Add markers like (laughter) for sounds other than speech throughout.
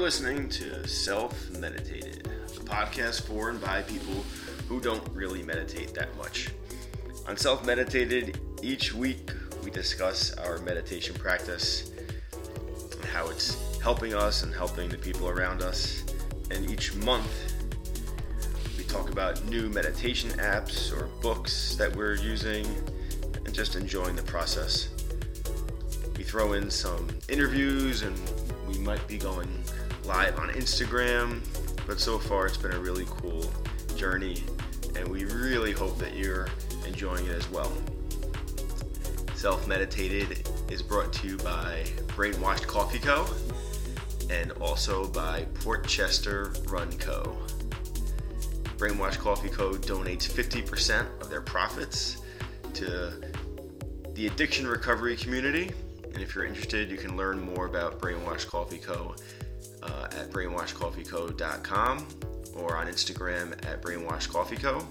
Listening to Self Meditated, a podcast for and by people who don't really meditate that much. On Self Meditated, each week we discuss our meditation practice and how it's helping us and helping the people around us. And each month we talk about new meditation apps or books that we're using and just enjoying the process. We throw in some interviews and we might be going live on Instagram, but so far it's been a really cool journey and we really hope that you're enjoying it as well. Self Meditated is brought to you by Brainwashed Coffee Co. and also by Portchester Run Co. Brainwashed Coffee Co. donates 50% of their profits to the addiction recovery community. And if you're interested, you can learn more about Brainwashed Coffee Co. At brainwashedcoffeeco.com or on Instagram at brainwashedcoffeeco.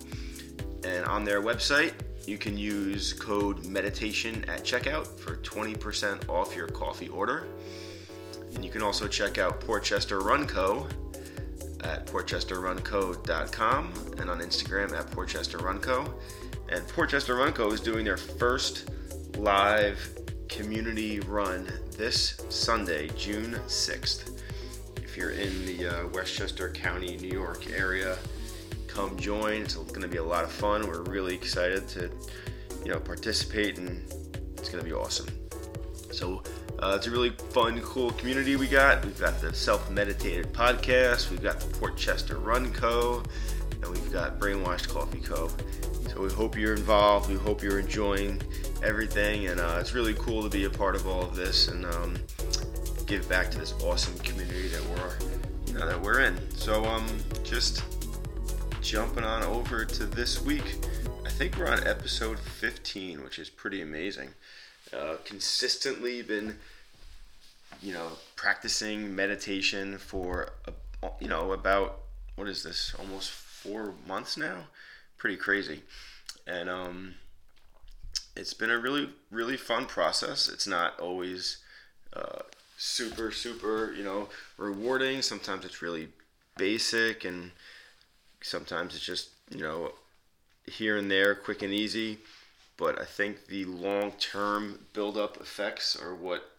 And on their website, you can use code meditation at checkout for 20% off your coffee order. And you can also check out Portchester Run Co. at portchesterrunco.com and on Instagram at portchesterrunco. And Portchester Run Co. is doing their first live community run this Sunday, June 6th. You're in the uh, Westchester County, New York area, come join. It's going to be a lot of fun. We're really excited to, you know, participate, and it's going to be awesome. So uh, it's a really fun, cool community we got. We've got the Self Meditated podcast. We've got the Portchester Run Co. And we've got Brainwashed Coffee Co. So we hope you're involved. We hope you're enjoying everything, and uh, it's really cool to be a part of all of this and um, give back to this awesome community that we're know, that we're in. So um, just jumping on over to this week. I think we're on episode 15, which is pretty amazing. Uh, consistently been, you know, practicing meditation for, a, you know, about what is this? Almost four months now. Pretty crazy, and um, it's been a really, really fun process. It's not always uh, super, super, you know, rewarding. Sometimes it's really basic and sometimes it's just you know here and there quick and easy. But i think the long-term build-up effects are what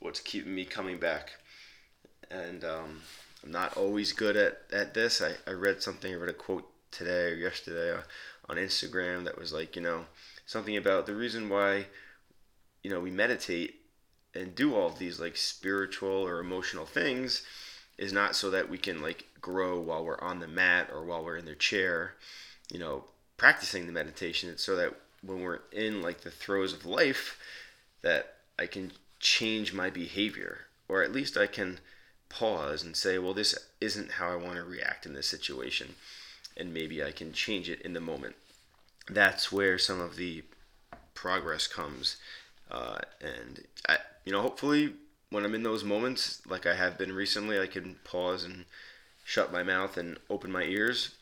what's keeping me coming back. And um, i'm not always good at, at this. I, I read something i read a quote today or yesterday uh, on instagram that was like you know something about the reason why you know we meditate and do all of these like spiritual or emotional things is not so that we can like grow while we're on the mat or while we're in their chair, you know, practicing the meditation. It's so that when we're in like the throes of life, that I can change my behavior, or at least I can pause and say, well, this isn't how I want to react in this situation, and maybe I can change it in the moment. That's where some of the progress comes, uh, and I, you know, hopefully when I'm in those moments, like I have been recently, I can pause and shut my mouth and open my ears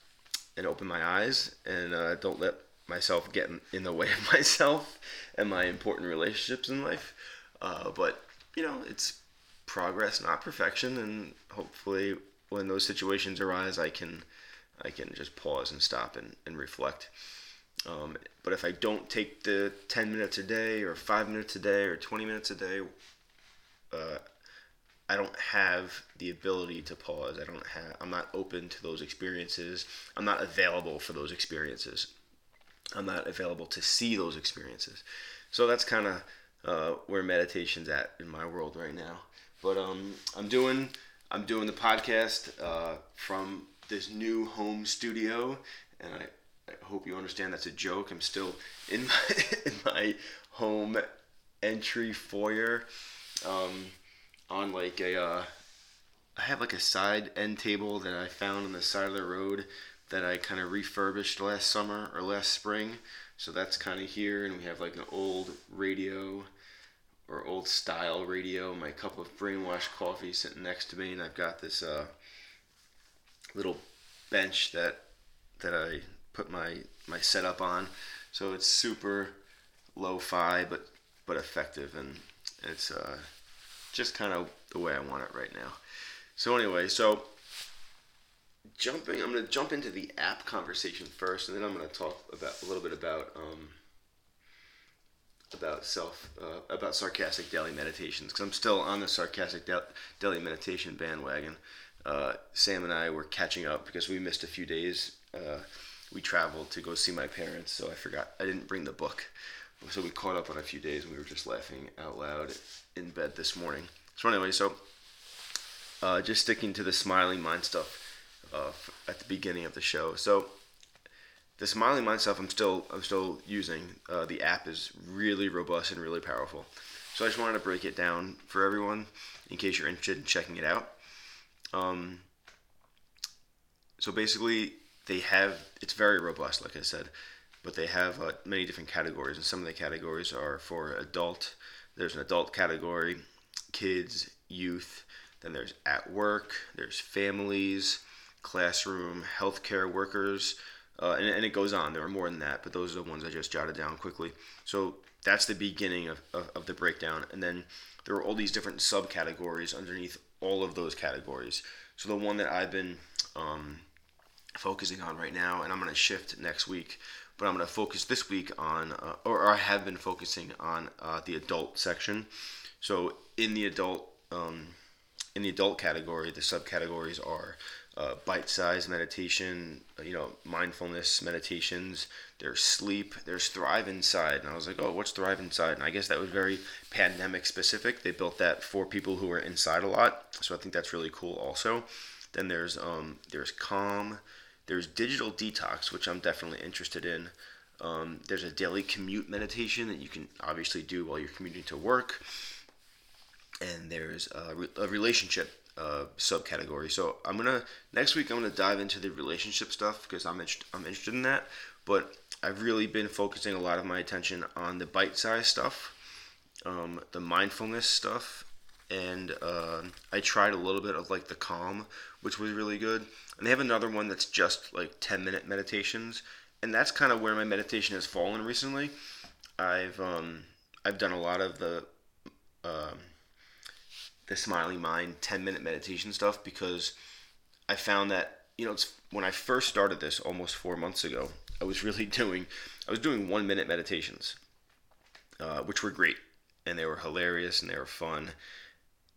and open my eyes and uh, don't let myself get in the way of (laughs) myself and my important relationships in life. Uh, but you know, it's progress, not perfection, and hopefully, when those situations arise, I can I can just pause and stop and, and reflect. Um, but if I don't take the 10 minutes a day or 5 minutes a day or 20 minutes a day uh, I don't have the ability to pause. I don't have. I'm not open to those experiences. I'm not available for those experiences. I'm not available to see those experiences. So that's kind of uh, where meditation's at in my world right now. But um, I'm doing I'm doing the podcast uh, from this new home studio, and I, I hope you understand that's a joke. I'm still in my (laughs) in my home entry foyer um, on like a uh, I have like a side end table that I found on the side of the road that I kind of refurbished last summer or last spring. So that's kind of here, and we have like an old radio or old style radio. My cup of brainwashed coffee sitting next to me, and I've got this uh, little bench that that I put my my setup on. So it's super lo-fi, but but effective, and it's uh, just kind of the way I want it right now. So anyway, so jumping, I'm gonna jump into the app conversation first, and then I'm gonna talk about a little bit about um, about self uh, about sarcastic daily meditations because I'm still on the sarcastic daily meditation bandwagon. Uh, Sam and I were catching up because we missed a few days. Uh, we traveled to go see my parents, so I forgot I didn't bring the book. So we caught up on a few days, and we were just laughing out loud in bed this morning. So anyway, so uh, just sticking to the smiling mind stuff uh, at the beginning of the show. So the smiling mind stuff I'm still I'm still using. Uh, the app is really robust and really powerful. So I just wanted to break it down for everyone in case you're interested in checking it out. Um, so basically, they have it's very robust, like I said, but they have uh, many different categories, and some of the categories are for adult. There's an adult category, kids, youth. Then there's at work. There's families, classroom, healthcare workers, uh, and, and it goes on. There are more than that, but those are the ones I just jotted down quickly. So that's the beginning of, of, of the breakdown, and then there are all these different subcategories underneath all of those categories. So the one that I've been um, focusing on right now, and I'm going to shift next week, but I'm going to focus this week on, uh, or, I have been focusing on uh, the adult section. So in the adult, um, in the adult category, the subcategories are uh, bite-sized meditation, you know, mindfulness meditations. There's sleep. There's thrive inside, and I was like, oh, what's thrive inside? And I guess that was very pandemic specific. They built that for people who are inside a lot, so I think that's really cool. Also, then there's um, there's calm. There's digital detox, which I'm definitely interested in. Um, there's a daily commute meditation that you can obviously do while you're commuting to work. And there's a, re- a relationship uh, subcategory. So I'm gonna next week I'm gonna dive into the relationship stuff because I'm in- I'm interested in that. But I've really been focusing a lot of my attention on the bite size stuff, um, the mindfulness stuff, and uh, I tried a little bit of like the calm, which was really good. And they have another one that's just like 10 minute meditations, and that's kind of where my meditation has fallen recently. I've um, I've done a lot of the uh, the Smiling Mind 10 minute meditation stuff because I found that, you know, it's when I first started this almost four months ago, I was (laughs) really doing, I was doing one minute meditations, uh, which were great and they were hilarious and they were fun.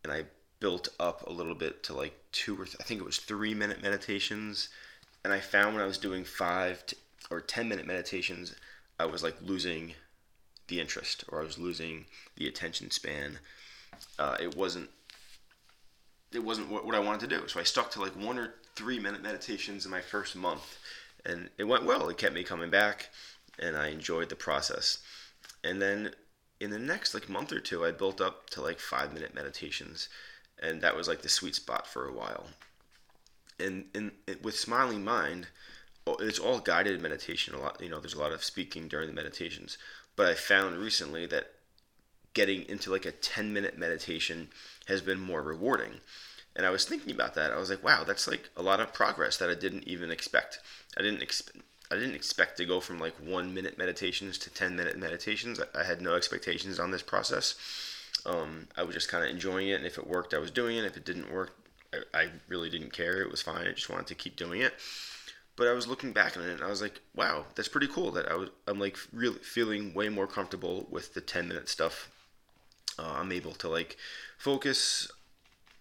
And I built up a little bit to like two or th- I think it was three minute meditations. And I found when I was doing five or 10 minute meditations, I was like losing the interest or I was losing the attention span. Uh, it wasn't it wasn't what, what I wanted to do. So I stuck to like one or three minute meditations in my first month, and it went well. It kept me coming back, and I enjoyed the process. And then in the next like month or two, I built up to like five minute meditations, and that was like the sweet spot for a while. And in with Smiling Mind, it's all guided meditation. A lot, you know, there's a lot of speaking during the meditations. But I found recently that getting into like a 10 minute meditation has been more rewarding. And I was thinking about that. I was like, wow, that's like a lot of progress that I didn't even expect. I didn't expect. I didn't expect to go from like one minute meditations to 10 minute meditations. I, had no expectations on this process. Um, I was just kind of enjoying it. And if it worked, I was doing it. If it didn't work, I, I really didn't care. It was fine. I just wanted to keep doing it. But I was looking back on it and I was like, wow, that's pretty cool that I was, I'm like really feeling way more comfortable with the 10 minute stuff uh, I'm able to like focus,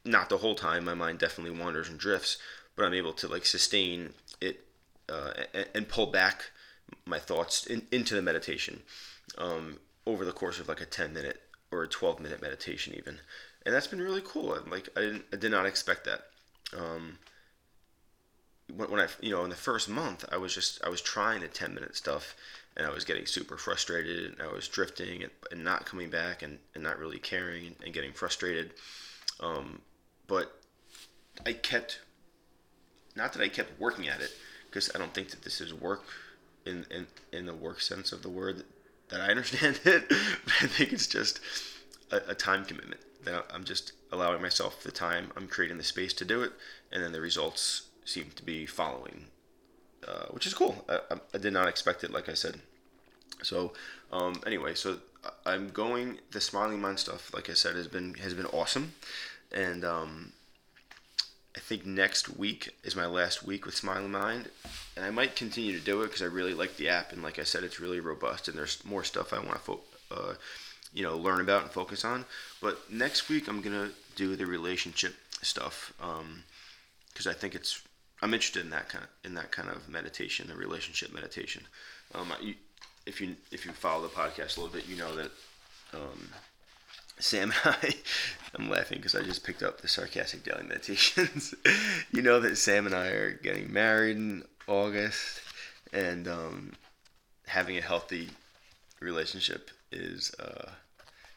not the whole time. My mind definitely wanders and drifts, but I'm able to like sustain it uh, and, pull back my thoughts in, into the meditation um, over the course of like a 10 minute or a 12 minute meditation even. And that's been really cool. I'm like i didn't i did not expect that. Um, when, when i you know in the first month i was just i was trying the 10 minute stuff and I was getting super frustrated and I was drifting and, and not coming back and, and not really caring and, and getting frustrated. Um, but I kept, not that I kept working at it, because I don't think that this is work in, in, in the work sense of the word that I understand (laughs) it, I think it's just a, a time commitment. That I'm just allowing myself the time, I'm creating the space to do it, and then the results seem to be following uh, which is cool. I, I, did not expect it, like I said. So, um, anyway, so I'm going. The Smiling Mind stuff, like I said, has been has been awesome, and um, I think next week is my last week with Smiling Mind, and I might continue to do it because I really like the app, and like I said, it's really robust, and there's more stuff I want to, fo- uh, you know, learn about and focus on. But next week I'm gonna do the relationship stuff because um, I think it's I'm interested in that kind of in that kind of meditation, the relationship meditation. Um, if you if you follow the podcast a little bit, you know that um, Sam I, (laughs) I'm laughing because I just picked up the sarcastic daily meditations. (laughs) you know that Sam and I are getting married in August, and um, having a healthy relationship is uh,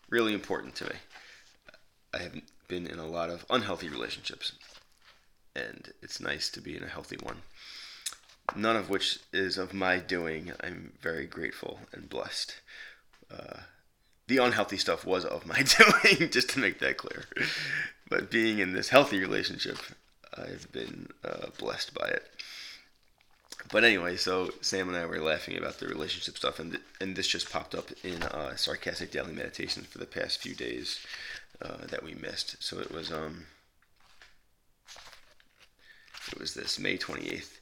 really important to me. I have been in a lot of unhealthy relationships, and it's nice to be in a healthy one. None of which is of my doing. I'm very grateful and blessed. Uh, the unhealthy stuff was of my (laughs) doing, just to make that clear. But being in this healthy relationship, I've been uh, blessed by it. But anyway, so Sam and I were laughing about the relationship stuff, and th- and this just popped up in uh, sarcastic daily meditation for the past few days uh, that we missed. So it was um, it was this May twenty eighth.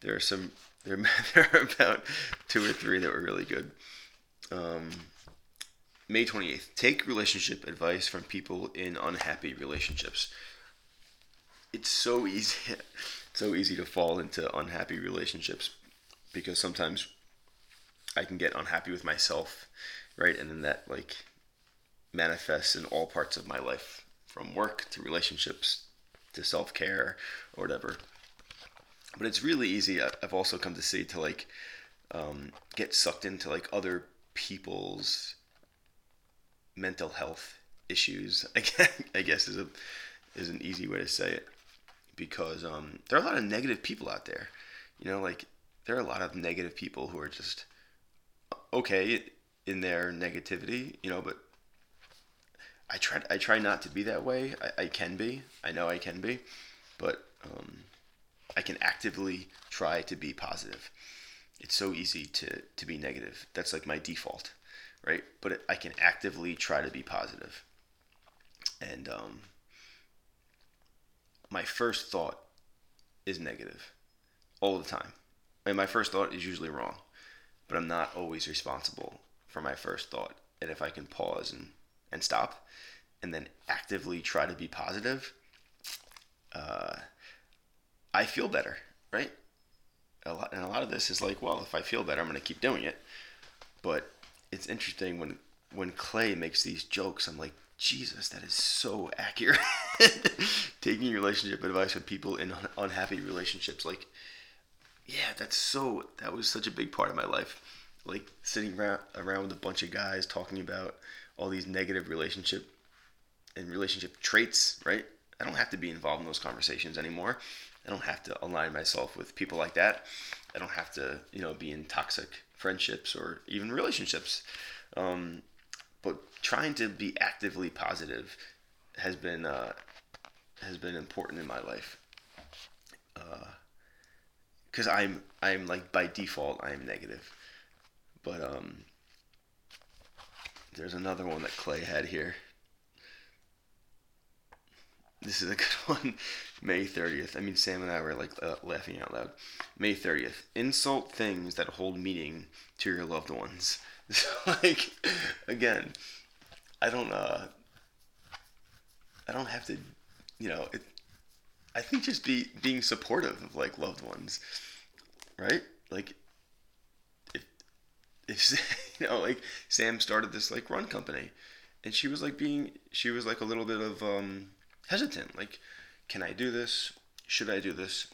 There are some there (laughs) there are about two or three that were really good. Um, May 28th. Take relationship advice from people in unhappy relationships. It's so easy (laughs) so easy to fall into unhappy relationships because sometimes I can get unhappy with myself, right? And then that like manifests in all parts of my life, from work to relationships to self-care or whatever. But it's really easy. I've also come to see to like um, get sucked into like other people's mental health issues. (laughs) I guess is a is an easy way to say it because um, there are a lot of negative people out there. You know, like there are a lot of negative people who are just okay in their negativity. You know, but I try I try not to be that way. I, I can be. I know I can be, but um, I can actively try to be positive. It's so easy to to be negative. That's like my default right? But I can actively try to be positive. And um, my first thought is negative all the time. And my first thought is usually wrong, but I'm not always responsible for my first thought. And if I can pause and, and stop and then actively try to be positive, uh, I feel better, right? A lot, and a lot of this is like, well, if I feel better, I'm going to keep doing it. But it's interesting when when Clay makes these jokes. I'm like, Jesus, that is so accurate. (laughs) Taking relationship advice with people in un- unhappy relationships, like, yeah, that's so. That was such a big part of my life. Like sitting around around with a bunch of guys talking about all these negative relationship and relationship traits. Right? I don't have to be involved in those conversations anymore. I don't have to align myself with people like that. I don't have to, you know, be in toxic friendships or even relationships. Um, but trying to be actively positive has been uh, has been important in my life. Because uh, I'm I'm like by default I'm negative, but um, there's another one that Clay had here. This is a good (laughs) one. May 30th. I mean, Sam and I were like uh, laughing out loud. May 30th. Insult things that hold meaning to your loved ones. (laughs) So, like, again, I don't, uh, I don't have to, you know, it, I think just be being supportive of like loved ones, right? Like, if, if, (laughs) you know, like Sam started this like run company and she was like being, she was like a little bit of, um, hesitant. Like, can I do this? Should I do this?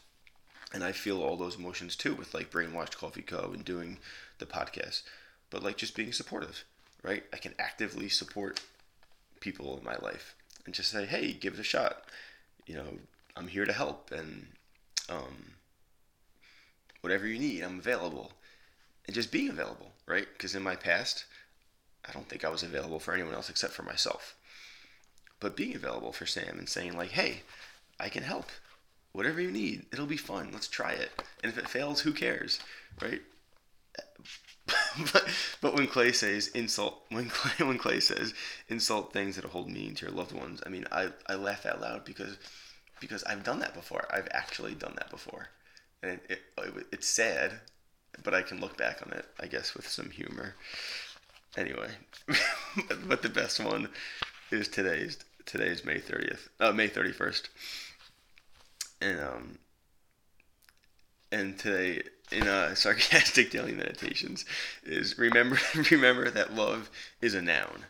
And I feel all those emotions too with like Brainwashed Coffee Co. and doing the podcast. But like just being supportive, right? I can actively support people in my life and just say, hey, give it a shot. You know, I'm here to help and um, whatever you need, I'm available. And just being available, right? Because in my past, I don't think I was available for anyone else except for myself but being available for Sam and saying like, "Hey, I can help. Whatever you need, it'll be fun. Let's try it. And if it fails, who cares, right?" (laughs) but, but when Clay says insult, (laughs) when Clay when Clay says insult things that hold meaning to your loved ones, I mean, I I laugh out loud because because I've done that before. I've actually done that before, and it, it, it's sad, but I can look back on it, I guess, with some humor. Anyway, (laughs) but the best one is today's today's May thirtieth, uh, May thirty first, and um, and today in uh, (laughs) sarcastic daily meditations is remember (laughs) remember that love is a noun,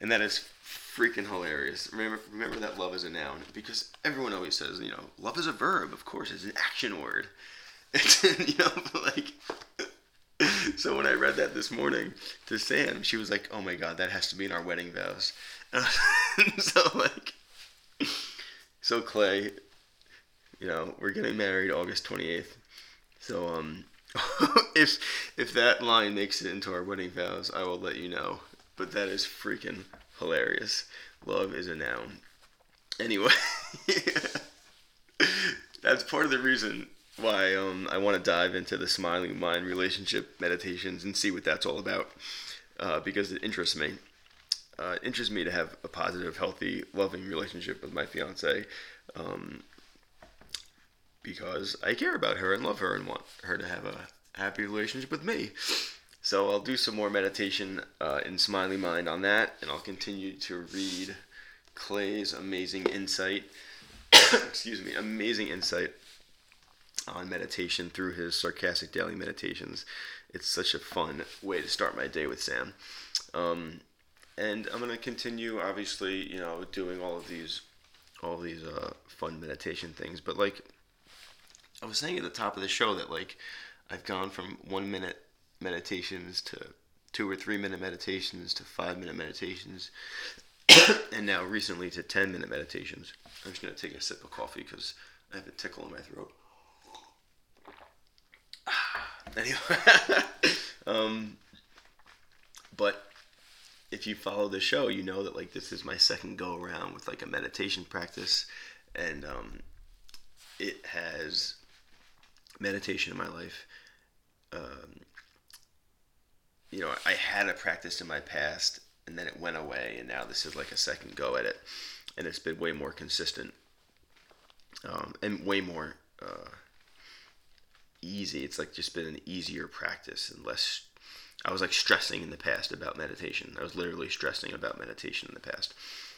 and that is freaking hilarious. Remember remember that love is a noun because everyone always says you know love is a verb. Of course, it's an action word. (laughs) It's you know like. So when I read that this morning to Sam, she was like, "Oh my God, that has to be in our wedding vows." (laughs) so like, so Clay, you know, we're getting married August twenty eighth so um, (laughs) if if that line makes it into our wedding vows, I will let you know. But that is freaking hilarious. Love is a noun. Anyway, (laughs) that's part of the reason why um, I want to dive into the smiling mind relationship meditations and see what that's all about uh, because it interests me. Uh, interests me to have a positive, healthy, loving relationship with my fiance. Um, because I care about her and love her and want her to have a happy relationship with me. So I'll do some more meditation uh, in Smiley Mind on that, and I'll continue to read Clay's amazing insight. (coughs) excuse me, amazing insight on meditation through his sarcastic daily meditations. It's such a fun way to start my day with Sam. Um, and I'm gonna continue, obviously, you know, doing all of these, all of these uh, fun meditation things. But like I was saying at the top of the show that like I've gone from one minute meditations to two or three minute meditations to five minute meditations, (coughs) and now recently to ten minute meditations. I'm just gonna take a sip of coffee because I have a tickle in my throat. (sighs) anyway, (laughs) um, but if you follow the show, you know that like this is my second go around with like a meditation practice, and um, it has meditation in my life. Um, you know, I had a practice in my past, and then it went away, and now this is like a second go at it, and it's been way more consistent, um, and way more uh, easy. It's like just been an easier practice and less. I was like stressing in the past about meditation. I was literally stressing about meditation in the past,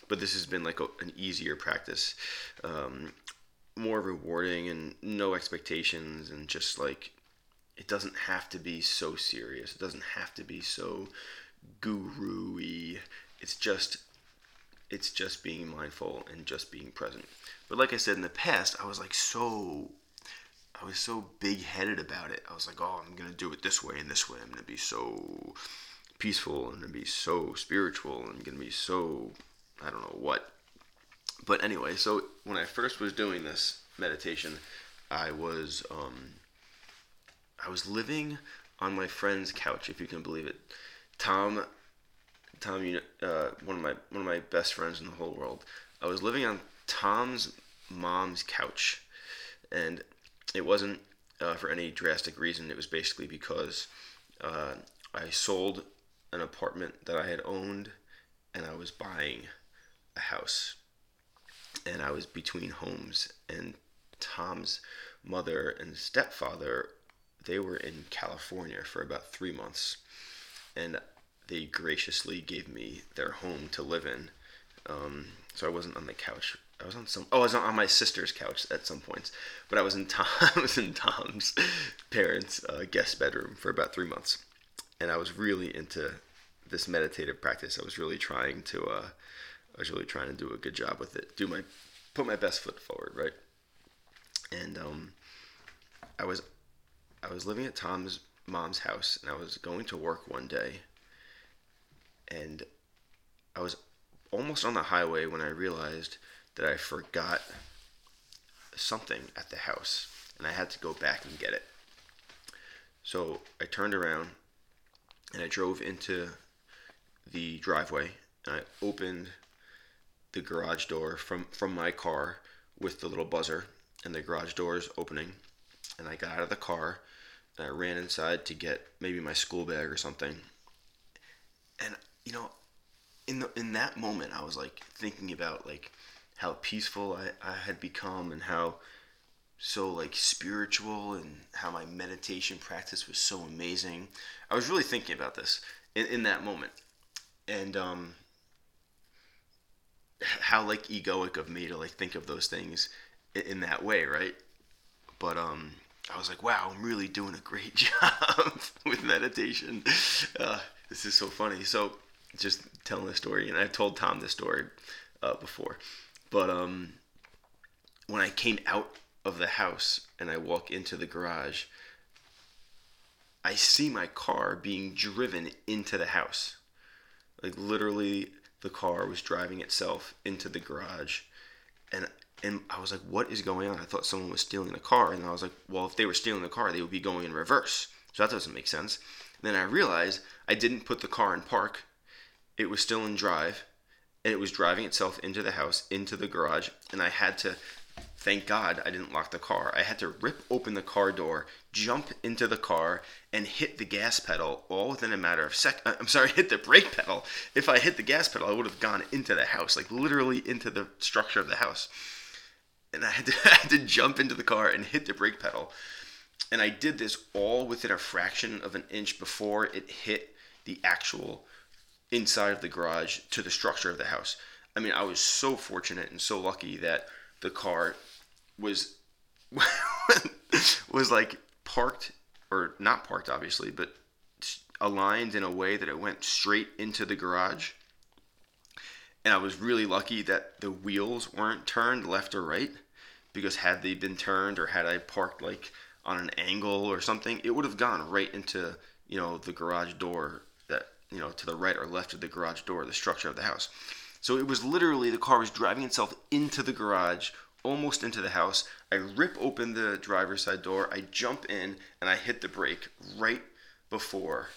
but this has been like a, an easier practice. Um, more rewarding and no expectations and just like it doesn't have to be so serious. It doesn't have to be so guru-y. It's just it's just being mindful and just being present. But like I said in the past, I was like so I was so big-headed about it. I was like, "Oh, I'm going to do it this way and this way. I'm going to be so peaceful and going to be so spiritual and going to be so I don't know what." but anyway, so when I first was doing this meditation, I was um, I was living on my friend's couch, if you can believe it. Tom, Tom, you uh, one of my one of my best friends in the whole world. I was living on Tom's mom's couch, and it wasn't uh, for any drastic reason. It was basically because uh, I sold an apartment that I had owned, and I was buying a house and I was between homes. And Tom's mother and stepfather, they were in California for about three months, and they graciously gave me their home to live in. Um, so I wasn't on the couch. I was on some. Oh, I was on my sister's couch at some points, but I was in Tom. I was in Tom's parents' uh, guest bedroom for about three months, and I was really into this meditative practice. I was really trying to uh, I was really trying to do a good job with it, do my put my best foot forward, right? And um, I was I was living at Tom's mom's house, and I was going to work one day, and I was almost on the highway when I realized that I forgot something at the house, and I had to go back and get it. So I turned around and I drove into the driveway and I opened the garage door from from my car with the little buzzer and the garage doors opening and I got out of the car and I ran inside to get maybe my school bag or something and you know in the in that moment I was like thinking about like how peaceful I, I had become and how so like spiritual and how my meditation practice was so amazing. I was really thinking about this in, in that moment. And um how like egoic of me to like think of those things in, in that way, right? But um I was like, wow, I'm really doing a great (laughs) job with meditation. Uh, this is so funny. So, just telling the story, and I've told Tom this story uh, before, but um, when I came out of the house and I walk into the garage, I see my car being driven into the house. Like literally, the car was driving itself into the garage, and and I was like, what is going on? I thought someone was stealing the car, and I was like, well, if they were stealing the car, they would be going in reverse. So that doesn't make sense. And then I realized I didn't put the car in park. It was still in drive, and it was driving itself into the house, into the garage, and I had to thank God I didn't lock the car. I had to rip open the car door, jump into the car, and hit the gas pedal all within a matter of sec. Uh, I'm sorry, (laughs) hit the brake pedal. If I hit the gas pedal, I would have gone into the house, like literally into the structure of the house. And I had to, (laughs) I had to jump into the car and hit the brake pedal. And I did this all within a fraction of an inch before it hit the actual inside of the garage to the structure of the house. I mean, I was so fortunate and so lucky that the car was (laughs) was like parked or not parked obviously but aligned in a way that it went straight into the garage and i was really lucky that the wheels weren't turned left or right because had they been turned or had i parked like on an angle or something it would have gone right into you know the garage door you know to the right or left of the garage door the structure of the house so it was literally the car was driving itself into the garage, almost into the house. I rip open the driver's side door, I jump in, and I hit the brake right before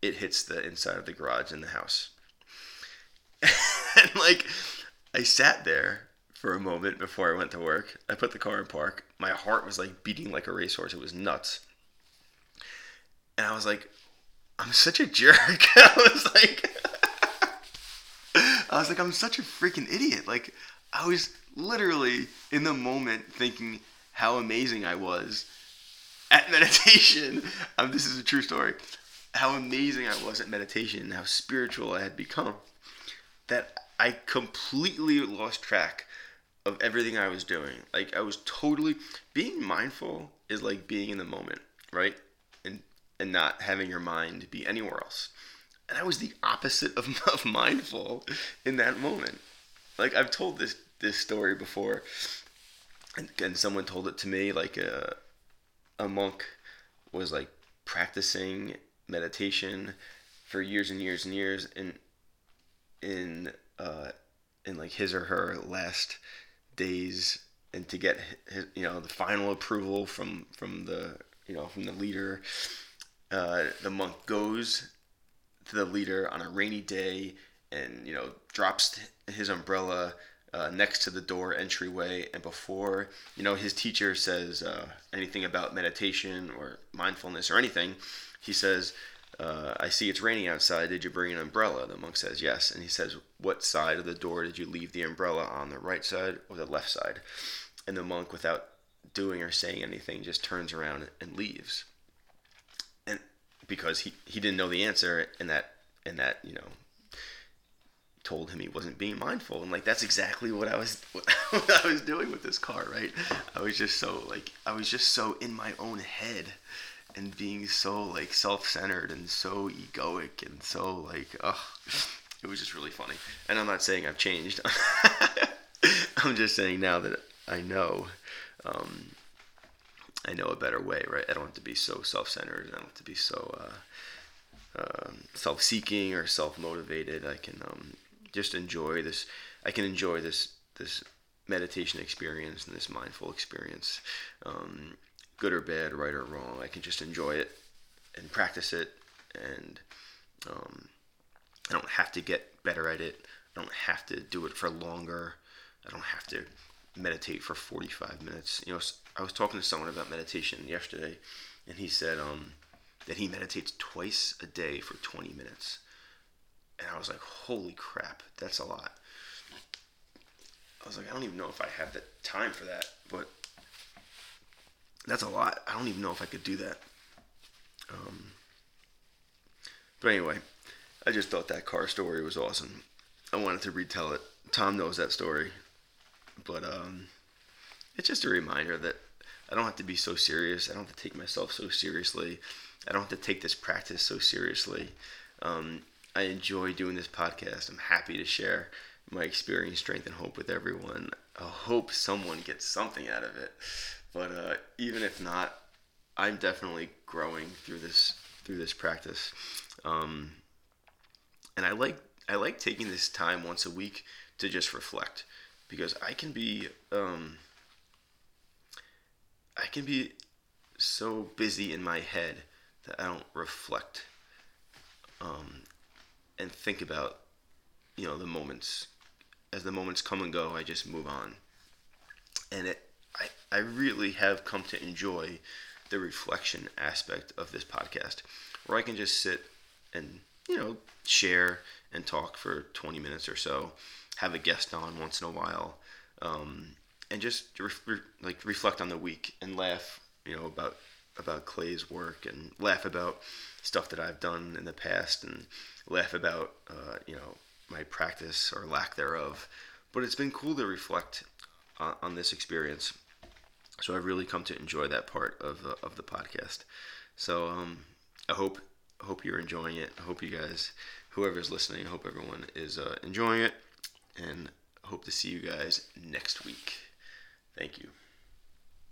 it hits the inside of the garage in the house. (laughs) and like, I sat there for a moment before I went to work. I put the car in park. My heart was like beating like a racehorse. It was nuts. And I was like, I'm such a jerk. (laughs) I was like, (laughs) I was like, I'm such a freaking idiot. Like, I was literally in the moment thinking how amazing I was at (laughs) meditation. Um, this is a true story. How amazing I was at meditation and how spiritual I had become. That I completely lost track of everything I was doing. Like, I was totally being mindful is like being in the moment, right? And not having your mind be anywhere else and I was the opposite of, (laughs) of mindful in that moment. Like I've told this this story before, and, and someone told it to me. Like a a monk was like practicing meditation for years and years and years, and in uh, in like his or her last days, and to get his, you know the final approval from from the you know from the leader, uh, the monk goes to the leader on a rainy day and you know drops his umbrella uh, next to the door entryway. And before you know his teacher says uh, anything about meditation or mindfulness or anything he says uh, i see it's raining outside. Did you bring an umbrella? The monk says yes. And he says what side of the door did you leave the umbrella on the right side or the left side? And the monk without doing or saying anything just turns around and leaves because he, he didn't know the answer and that and that you know told him he wasn't being mindful. And like that's exactly what I was (laughs) what, I was doing with this car right? I was just so like I was just so in my own head and being so like self-centered and so egoic and so like oh it was just really funny. And I'm not saying I've changed. (laughs) I'm just saying now that I know um, I know a better way, right? I don't have to be so self-centered. I don't have to be so uh, um, self-seeking or self-motivated. I can um, just enjoy this. I can enjoy this this meditation experience and this mindful experience, um, good or bad, right or wrong. I can just enjoy it and practice it, and um, I don't have to get better at it. I don't have to do it for longer. I don't have to meditate for 45 minutes. You know, I was talking to someone about meditation yesterday, and he said um, that he meditates twice a day for 20 minutes. And I was like, holy crap, that's a lot. I was like, I don't even know if I have the time for that, but that's a lot. I don't even know if I could do that. Um, but anyway, I just thought that car story was awesome. I wanted to retell it. Tom knows that story, but um, it's just a reminder that I don't have to be so serious. I don't have to take myself so seriously. I don't have to take this practice so seriously. Um, I enjoy doing this podcast. I'm happy to share my experience, strength, and hope with everyone. I hope someone gets something out of it. But uh, even if not, I'm definitely growing through this through this practice. Um, and I like I like taking this time once a week to just reflect because I can be um, I can be so busy in my head that I don't reflect um, and think about you know the moments. As the moments come and go I just move on. And it I, I really have come to enjoy the reflection aspect of this podcast where I can just sit and you know share and talk for 20 minutes or so have a guest on once in a while um, and just re- re- like reflect on the week and laugh you know about about Clay's work and laugh about stuff that I've done in the past and laugh about uh, you know my practice or lack thereof. But it's been cool to reflect on, on this experience. So I've really come to enjoy that part of the, of the podcast. So um, I hope hope you're enjoying it. I hope you guys, whoever's listening, I hope everyone is uh, enjoying it, and hope to see you guys next week. Thank you.